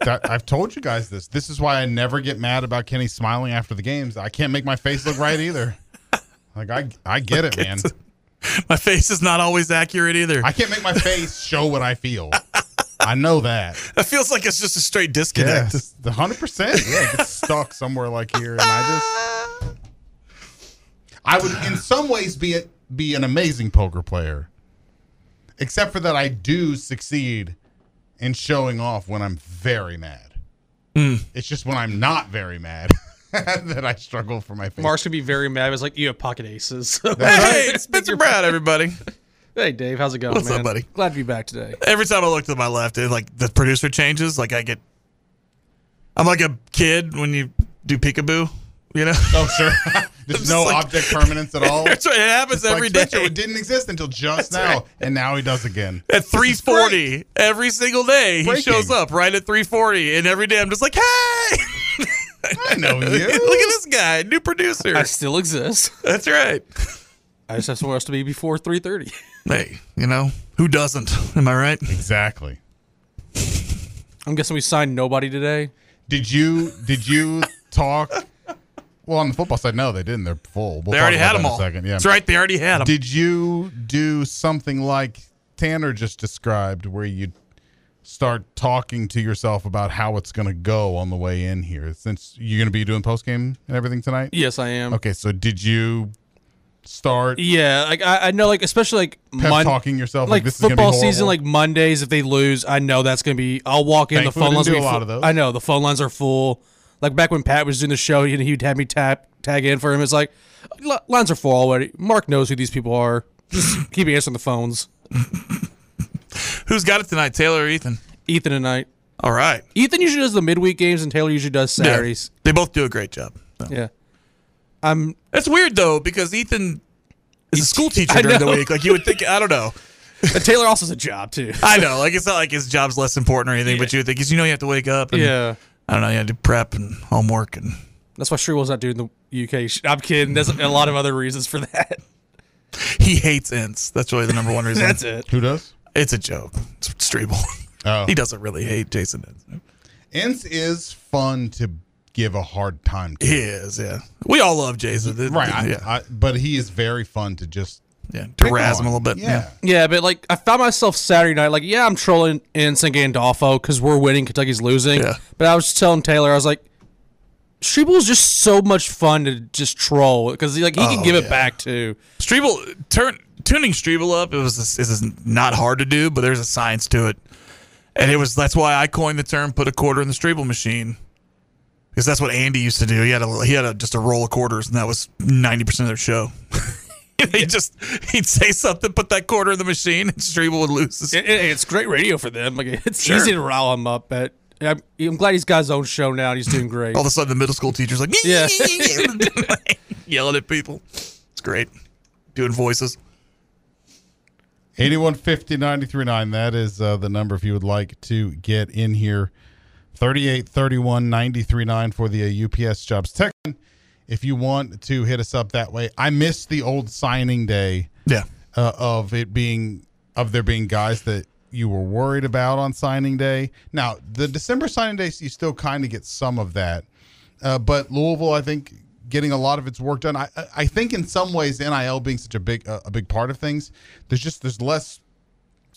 that I've told you guys this. This is why I never get mad about Kenny smiling after the games. I can't make my face look right either. Like I, I get it, man. My face is not always accurate either. I can't make my face show what I feel. I know that. It feels like it's just a straight Yeah, disconnect. the hundred percent. Yeah, it gets stuck somewhere like here, and I just, I would, in some ways, be a, be an amazing poker player, except for that I do succeed in showing off when I'm very mad. Hmm. It's just when I'm not very mad that I struggle for my face. Mark's gonna be very mad. It's like you have pocket aces. Hey, it's Spencer Brad, everybody. Hey, Dave, how's it going, What's up, buddy? Glad to be back today. Every time I look to my left, it, like the producer changes. Like I get, I'm like a kid when you do peekaboo. You know? Oh sure, there's no like- object permanence at all. That's right. It happens It's every like day. Spencer, It didn't exist until just That's now, right. and now he does again. At 340 every single day, he shows up right at 340, and every day I'm just like, hey, I know you. look at this guy, new producer. I still exist. That's right. I just have somewhere else to be before three thirty. Hey, you know who doesn't? Am I right? Exactly. I'm guessing we signed nobody today. Did you did you talk? Well, on the football side, no, they didn't. They're full. We'll they already had them all. second. Yeah, That's right. They already had them. Did you do something like Tanner just described, where you start talking to yourself about how it's going to go on the way in here? Since you're going to be doing post game and everything tonight. Yes, I am. Okay, so did you start Yeah, like I, I know, like especially like pep Mon- talking yourself like, like this is be football season, like Mondays, if they lose, I know that's gonna be. I'll walk in. Thankfully, the phone lines do a lot full- of those. I know the phone lines are full. Like back when Pat was doing the show, he- he'd have me tap tag in for him. It's like "Li- lines are full already. Mark knows who these people are. Just keep answering the phones. Who's got it tonight, Taylor or Ethan? Ethan tonight. All right. Ethan usually does the midweek games, and Taylor usually does Saturdays. They both do a great job. so. Yeah. I'm. That's weird though because Ethan is a school teacher during the week. Like you would think. I don't know. But Taylor also has a job too. I know. Like it's not like his job's less important or anything. But you would think because you know you have to wake up. And, Yeah. I don't know. You have to prep and homework and. That's why Shrewell's not doing the UK. I'm kidding. There's a lot of other reasons for that. He hates Ince. That's really the number one reason. That's it. Who does? It's a joke. It's Strebel. Oh. He doesn't really hate Jason. Ince. Ince is fun to give a hard time to. He is. Yeah. We all love Jason. Right, I, yeah. I, but he is very fun to just yeah. To razz him a little bit. Yeah. Yeah, but like I found myself Saturday night, like yeah, I'm trolling Ince and Gandolfo because we're winning, Kentucky's losing. Yeah. But I was just telling Taylor, I was like, Strebel's just so much fun to just troll because like he can Oh, give it back to Strebel turn tuning Strebel up. It was it is not hard to do, but there's a science to it, and it was that's why I coined the term "put a quarter in the Strebel machine," because that's what Andy used to do. He had a he had a, just a roll of quarters, and that was ninety percent of their show. he just he'd say something, put that quarter in the machine, and Strebel would lose. His, It- it- it's great radio for them. Like it's Sure. easy to rile him up. But I'm, I'm glad he's got his own show now. and He's doing great. all of a sudden, the middle school teacher's like, Yeah. yelling at people. It's great, doing voices. 8150 939. That is uh, the number if you would like to get in here. 38 31 939 for the uh, UPS jobs. Text if you want to hit us up that way. I miss the old signing day. Yeah. Uh, of it being of there being guys that you were worried about on signing day. Now the December signing days, you still kind of get some of that, uh, but Louisville, I think, getting a lot of its work done. I I think in some ways, NIL being such a big uh, a big part of things, there's just there's less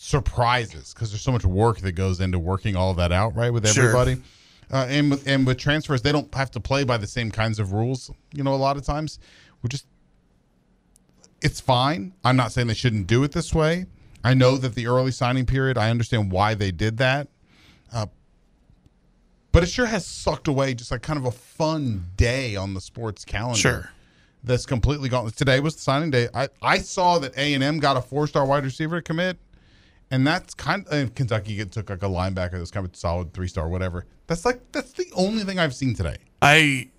surprises because there's so much work that goes into working all that out, right, with Sure. everybody. Uh, and with and with transfers, they don't have to play by the same kinds of rules. You know, a lot of times, we just it's fine. I'm not saying they shouldn't do it this way. I know that the early signing period. I understand why they did that, uh, but it sure has sucked away just like kind of a fun day on the sports calendar. Sure. That's completely gone. Today was the signing day. I, I saw that A and M got a four star wide receiver to commit, and that's kind of Kentucky get- took like a linebacker that's kind of a solid three star whatever. That's like that's the only thing I've seen today. I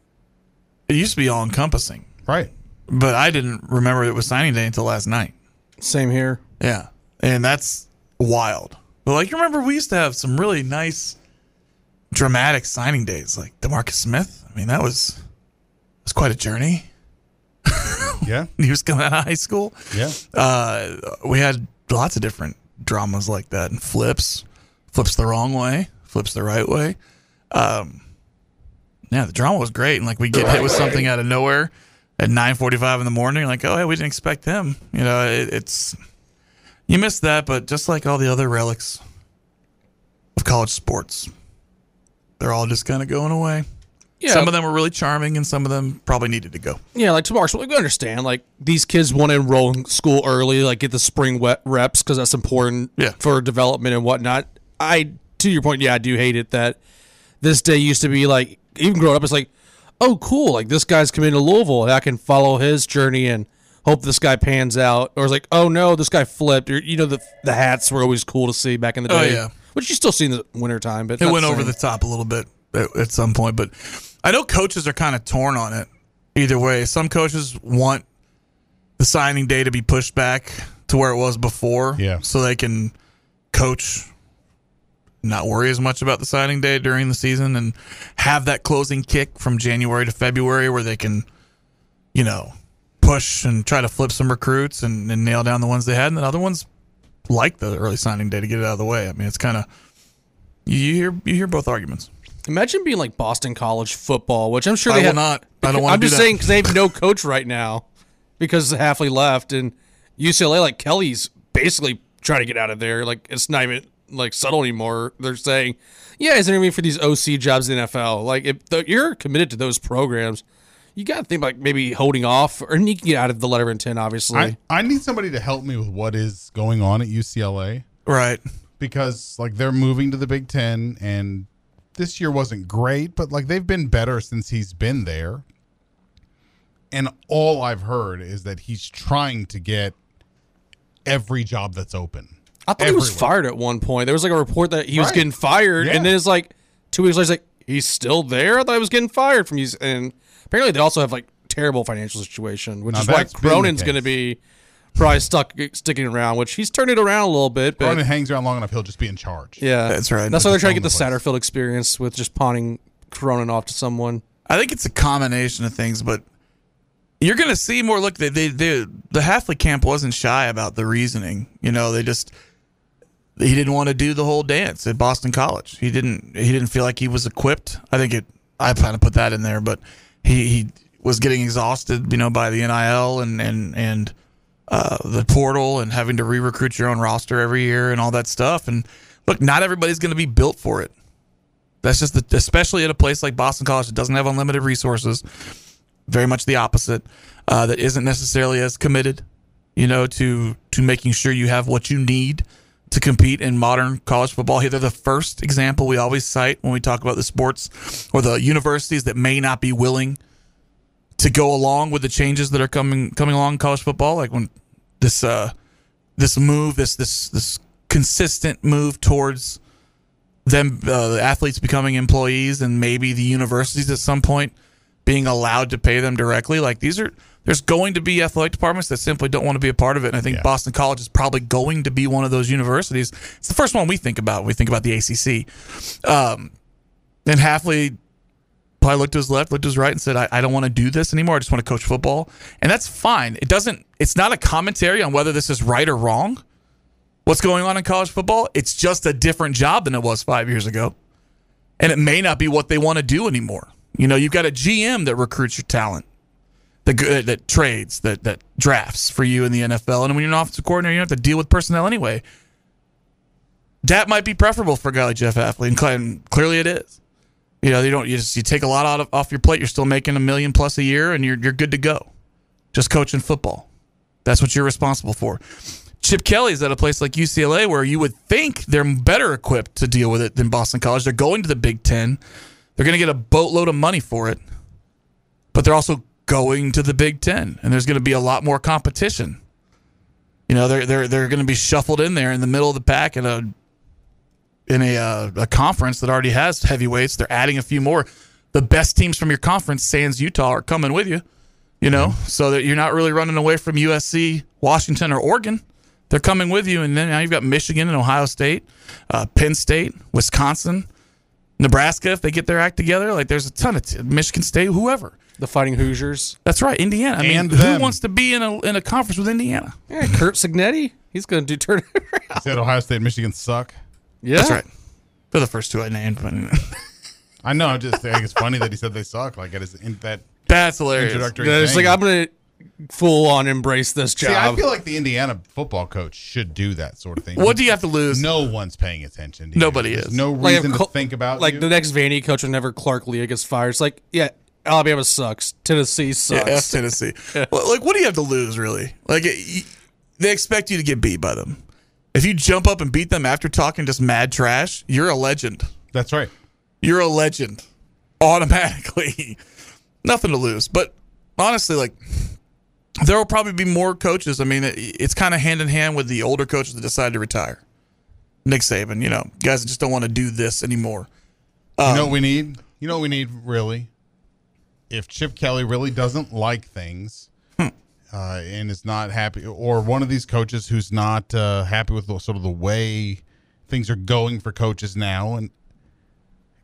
it used to be all encompassing, right? But I didn't remember it was signing day until last night. Same here. Yeah, and that's wild. But like, you remember we used to have some really nice, dramatic signing days, like Demarcus Smith. I mean, that was was quite a journey. Yeah, he was coming out of high school. Yeah, uh, we had lots of different dramas like that, and flips, flips the wrong way, flips the right way. Um, yeah, the drama was great, and like we get hit with something out of nowhere at nine forty-five in the morning. Like, oh, hey, we didn't expect them. You know, it, it's you missed that, but just like all the other relics of college sports, they're all just kind of going away. Yeah. Some of them were really charming, and some of them probably needed to go. Yeah, like to Mark's, like, we understand. Like these kids want to enroll in school early, like get the spring wet reps because that's important Yeah. for development and whatnot. I, to your point, yeah, I do hate it that this day used to be like even growing up, it's like, oh, cool, like this guy's coming to Louisville, and I can follow his journey and hope this guy pans out. Or it's like, oh no, this guy flipped. Or you know, the the hats were always cool to see back in the day. Oh, day. yeah. which you still see in the wintertime, but it went the over the top a little bit at, at some point, but I know coaches are kind of torn on it. Either way, some coaches want the signing day to be pushed back to where it was before, Yeah. so they can coach, not worry as much about the signing day during the season, and have that closing kick from January to February where they can, you know, push and try to flip some recruits and, and nail down the ones they had, and then other ones like the early signing day to get it out of the way. I mean, it's kind of you hear you hear both arguments. Imagine being like Boston College football, which I'm sure I they will have not. I don't wanna I'm do just that. saying because they have no coach right now because Hafley left and UCLA. Like Kelly's basically trying to get out of there. Like it's not even like subtle anymore. They're saying, yeah, he's interviewing for these OC jobs in the NFL. Like if the, you're committed to those programs, you got to think like maybe holding off or you can get out of the letter of intent. Obviously, I, I need somebody to help me with what is going on at UCLA. Right. Because like they're moving to the Big Ten and this year wasn't great, but like they've been better since he's been there. And all I've heard is that he's trying to get every job that's open. I thought he was fired at one point. There was like a report that he was getting fired, Yeah. and then it's like two weeks later, like he's still there. I thought he was getting fired from these, and apparently they also have like terrible financial situation, which Now is why that's been the Cronin's going to be probably stuck sticking around. Which he's turned it around a little bit, but Cronin hangs around long enough, he'll just be in charge. yeah, That's right. That's why they're trying to get the the place. Satterfield experience with just pawning Cronin off to someone. I think it's a combination of things, but you're going to see more. Look, they, they, they, the Hafley camp wasn't shy about the reasoning. You know, they just he didn't want to do the whole dance at Boston College. He didn't. He didn't feel like he was equipped. I think it. I kind of put that in there, but he he was getting exhausted. You know, by the NIL and and and uh, the portal and having to re-recruit your own roster every year and all that stuff. And look, not everybody's going to be built for it. That's just the, especially at a place like Boston College that doesn't have unlimited resources. Very much the opposite. Uh, that isn't necessarily as committed, you know, to to making sure you have what you need to compete in modern college football. Here, they're the first example we always cite when we talk about the sports or the universities that may not be willing to go along with the changes that are coming coming along in college football. Like when this uh, this move, this this this consistent move towards them uh, the athletes becoming employees and maybe the universities at some point being allowed to pay them directly. Like these are there's going to be athletic departments that simply don't want to be a part of it. And i think boston college is probably going to be one of those universities. It's the first one we think about when we think about the acc um, and hafley probably looked to his left, looked to his right, and said, I, I don't want to do this anymore. I just want to coach football. And that's fine. It doesn't, it's not a commentary on whether this is right or wrong. What's going on in college football? It's just a different job than it was five years ago. And it may not be what they want to do anymore. You know, you've got a GM that recruits your talent, that, that, uh, that trades, that, that drafts for you in the NFL. And when you're an offensive coordinator, you have to deal with personnel anyway. That might be preferable for a guy like Jeff Hafley, and clearly it is. You know, you don't you just you take a lot out of, off your plate. You're still making a million plus a year, and you're you're good to go. Just coaching football. That's what you're responsible for. Chip Kelly's at a place like UCLA where you would think they're better equipped to deal with it than Boston College. They're going to the Big Ten. They're going to get a boatload of money for it, but they're also going to the Big Ten, and there's going to be a lot more competition. You know, they're they're they're going to be shuffled in there in the middle of the pack in a in a uh, a conference that already has heavyweights. They're adding a few more. The best teams from your conference, Sans Utah, are coming with you. You know, mm-hmm. so that you're not really running away from USC, Washington, or Oregon. They're coming with you, and then now you've got Michigan and Ohio State, uh, Penn State, Wisconsin, Nebraska. If they get their act together, like there's a ton of t- Michigan State, whoever. The Fighting Hoosiers. That's right, Indiana. I mean, And who wants to be in a in a conference with Indiana? Yeah, Curt Cignetti. He's going to do turn. He said Ohio State and Michigan suck. Yeah, That's right. For the first two I named, but I know. I'm just think it's funny that he said they suck. Like it is in that that's hilarious. introductory. Yeah, it's thing. like I'm going to full on embrace this job. See, I feel like the Indiana football coach should do that sort of thing. What do you have to lose? No one's paying attention. To you. Nobody There's is. No Like, reason if to think about like you. the next Vandy coach whenever Clark Lea gets fired. It's like, yeah, Alabama sucks. Tennessee sucks. Yeah, Tennessee. Well, like, what do you have to lose, really? Like, it, they expect you to get beat by them. If you jump up and beat them after talking just mad trash, you're a legend. That's right. You're a legend automatically. Nothing to lose. But honestly, like, there will probably be more coaches. I mean, it, it's kind of hand in hand with the older coaches that decide to retire. Nick Saban, you know, guys that just don't want to do this anymore. you Um, know what we need? You know what we need really? If Chip Kelly really doesn't like things. Uh, and is not happy, or one of these coaches who's not uh, happy with the, sort of the way things are going for coaches now, and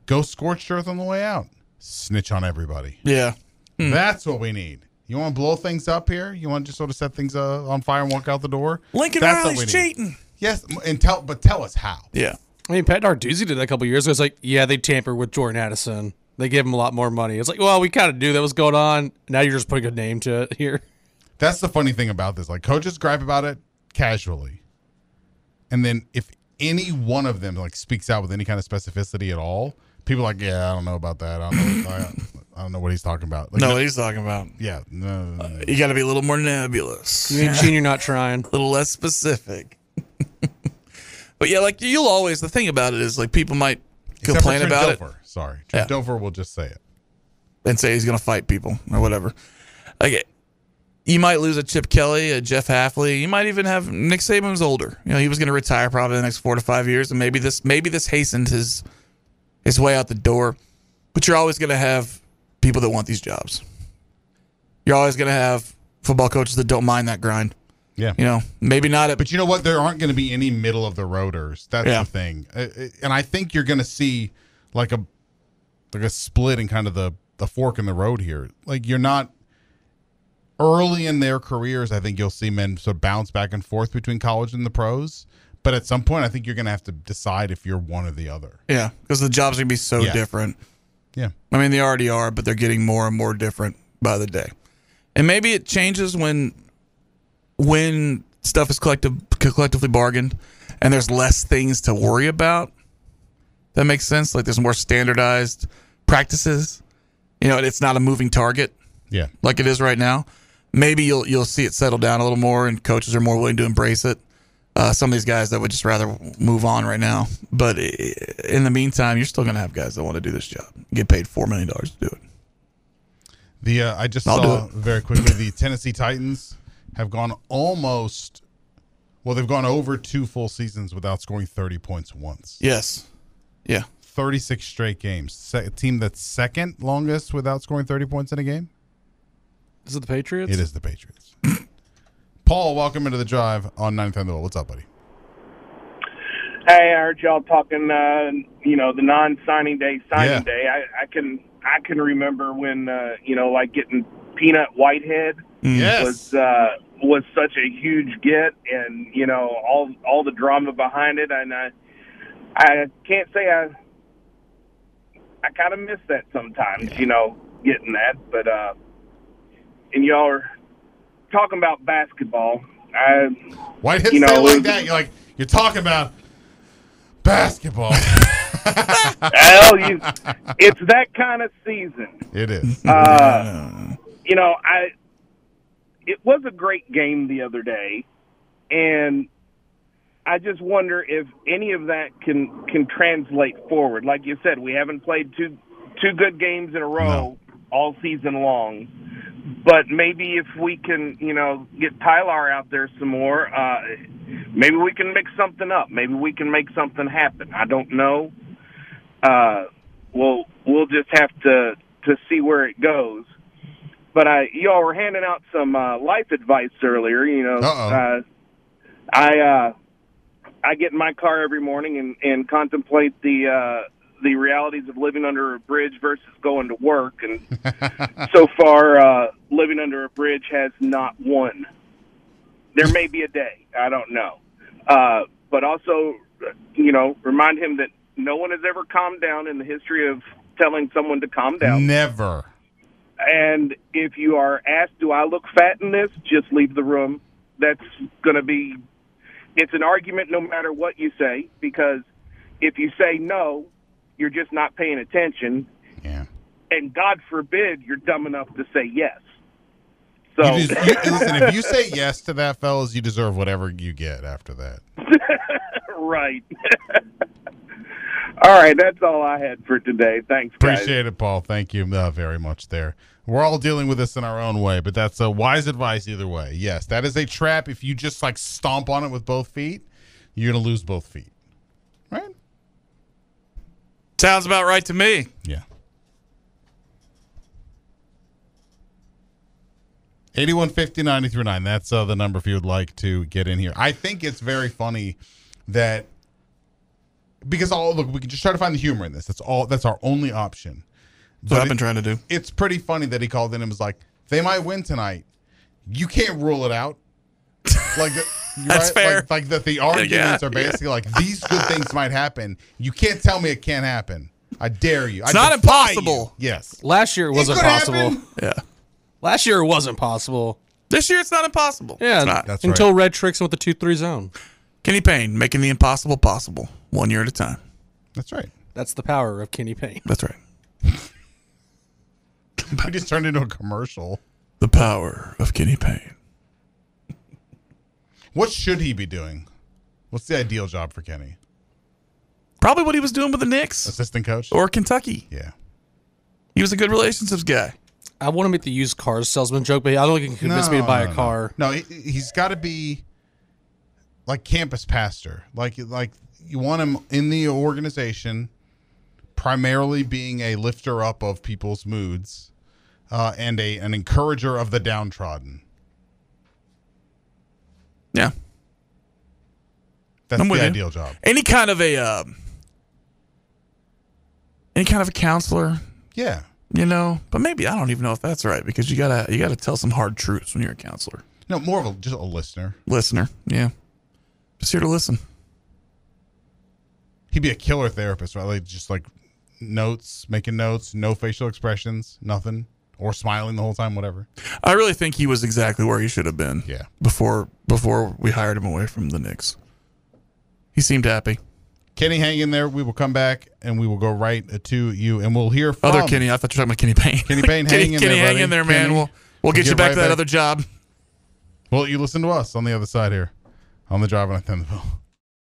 go scorched earth on the way out, snitch on everybody. Yeah. Hmm. That's what we need. You want to blow things up here? You want to just sort of set things uh, on fire and walk out the door? Lincoln That's what Riley's we cheating. Yes, and tell, but tell us how. Yeah. I mean, Pat Narduzzi did that a couple years ago. It's like, yeah, they tampered with Jordan Addison. They gave him a lot more money. It's like, well, we kind of knew that was going on. Now you're just putting a name to it here. That's the funny thing about this. Like coaches gripe about it casually, and then if any one of them like speaks out with any kind of specificity at all, people are like, yeah, I don't know about that. I don't know, I, I don't know what he's talking about. Like, No, what he's talking about. yeah, no, no, no, no. You got to be a little more nebulous. You ain't cheating, you're not trying. a little less specific. but yeah, like you'll always the thing about it is like people might Except complain Trent about it Dilfer. Sorry, Trent Dilfer will just say it. and say he's going to fight people or whatever. Like you might lose a Chip Kelly, a Jeff Hafley. You might even have Nick Saban's older. You know, he was going to retire probably the next four to five years, and maybe this maybe this hastened his his way out the door. But you're always going to have people that want these jobs. You're always going to have football coaches that don't mind that grind. Yeah. You know, maybe not at But you know what? There aren't going to be any middle of the roaders. That's Yeah. the thing. Uh, uh, And I think you're going to see like a like a split in kind of the the fork in the road here. Like you're not early in their careers. I think you'll see men sort of bounce back and forth between college and the pros. But at some point, I think you're going to have to decide if you're one or the other. Yeah, because the jobs are gonna be so Yeah. different. Yeah. I mean, they already are, but they're getting more and more different by the day. And maybe it changes when when stuff is collective collectively bargained and there's less things to worry about. That makes sense. Like there's more standardized practices. You know, it's not a moving target Yeah. like it is right now. Maybe you'll you'll see it settle down a little more, and coaches are more willing to embrace it. Uh, some of these guys that would just rather move on right now, but in the meantime, you're still going to have guys that want to do this job, get paid four million dollars to do it. The uh, I just I'll saw very quickly the Tennessee Titans have gone almost well they've gone over two full seasons without scoring 30 points once. Yes, yeah. 36 straight games. Se- a team that's second longest without scoring 30 points in a game. Is it the Patriots? It is the Patriots. Paul, welcome into the drive on 9th and the What's up, buddy? Hey, I heard y'all talking, uh, you know, the non-signing day, signing Yeah. day. I, I can I can remember when uh, you know, like getting Peanut Whitehead Yes. was uh, was such a huge get, and you know all all the drama behind it, and I I can't say I I kind of miss that sometimes, you know, getting that, but uh, and y'all are talking about basketball. I Why did you know, say like that. You're like you're talking about basketball. well, you, it's that kind of season. it is. Uh, you know, I it was a great game the other day, and I just wonder if any of that can can translate forward. Like you said, we haven't played two two good games in a row all season long. But maybe if we can, you know, get Tyler out there some more, uh, maybe we can mix something up. Maybe we can make something happen. I don't know. Uh, we'll we'll just have to to see where it goes. But I, y'all were handing out some uh, life advice earlier. You know, uh, I uh, I get in my car every morning and, and contemplate the uh, the realities of living under a bridge versus going to work. And so far, uh, living under a bridge has not won. There may be a day, I don't know. Uh, but also, you know, remind him that no one has ever calmed down in the history of telling someone to calm down. Never. And if you are asked, "Do I look fat in this?" just leave the room. That's going to be. It's an argument, no matter what you say, because if you say no, you're just not paying attention. Yeah. And God forbid you're dumb enough to say yes. So You just, you, listen, if you say yes to that, fellas, you deserve whatever you get after that. right. all right, that's all I had for today. Thanks, guys. Appreciate it, Paul. Thank you uh, very much there. We're all dealing with this in our own way, but that's a wise advice either way. Yes, that is a trap. If you just like stomp on it with both feet, you're going to lose both feet. Sounds about right to me. Yeah. 8150 939. That's uh, the number if you would like to get in here. I think it's very funny that because all look, we can just try to find the humor in this. That's all. That's our only option. That's what I've been it- trying to do. It's pretty funny that he called in and was like, "They might win tonight. You can't rule it out." Like the- you're That's fair. Like, like that the arguments Yeah, are basically like these good things might happen. You can't tell me it can't happen. I dare you. It's I not impossible. you. Yes. Last year it wasn't could possible. happen. Yeah. Last year it wasn't possible. This year it's not impossible. Yeah, It's not. That's until right. Red tricks him with the two three zone. Kenny Payne making the impossible possible one year at a time. That's right. That's the power of Kenny Payne. That's right. We just turned into a commercial. The power of Kenny Payne. What should he be doing? What's the ideal job for Kenny? Probably what he was doing with the Knicks Assistant coach? or Kentucky. Yeah. He was a good relationships guy. I want to make the used cars salesman joke, but I don't think he can convince me to buy no, a car. No, he, he's got to be like campus pastor. Like like you want him in the organization, primarily being a lifter up of people's moods, uh, and a an encourager of the downtrodden. Yeah. That's I'm the with you. ideal job. Any kind of a um, any kind of a counselor, Yeah. you know. But maybe I don't even know if that's right because you gotta you gotta tell some hard truths when you're a counselor. No, more of a just a listener. Listener, yeah. Just here to listen. He'd be a killer therapist, right? Like just like notes, making notes, no facial expressions, nothing, or smiling the whole time, whatever. I really think he was exactly where he should have been. Yeah. Before before we hired him away from the Knicks. He seemed happy. Kenny, hang in there. We will come back and we will go right to you, and we'll hear from Other Kenny, I thought you were talking about Kenny Payne. Kenny Payne, Kenny, hang in Kenny, there, hang buddy. in there, man. Kenny, we'll we'll get we'll you get back right to that back. other job. Well, you listen to us on the other side here, on the drive on 10 the Bill.